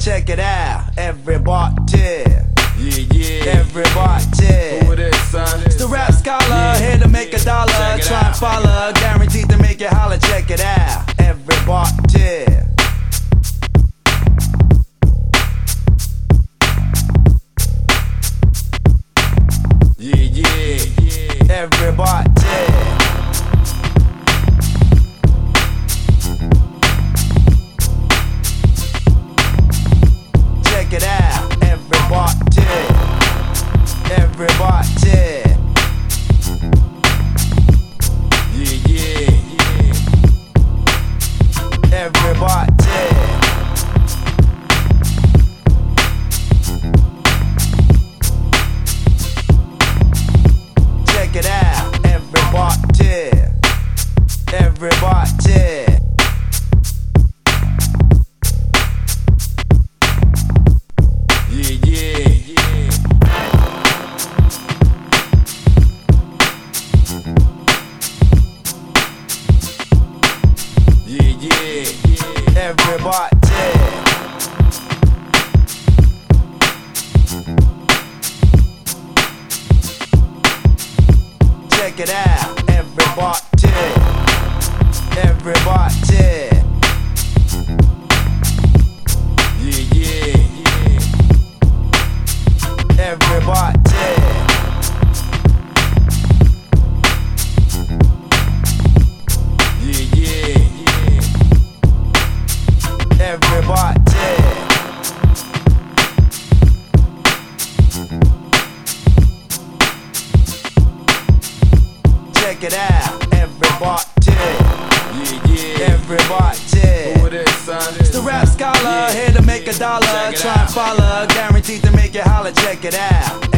check it out. Everybody. Yeah, yeah. Everybody. Who it is, son? It's the rap scholar, here to make a dollar. It Try out. and follow, guaranteed to make you holler. Check it out. Everybody. Yeah, yeah. Everybody. Check it out, everybody. Everybody. Check it out, everybody. Yeah, yeah. Everybody. Who it is, son? It's the rap scholar, here to make a dollar. It Try and follow, guaranteed to make you holler. Check it out.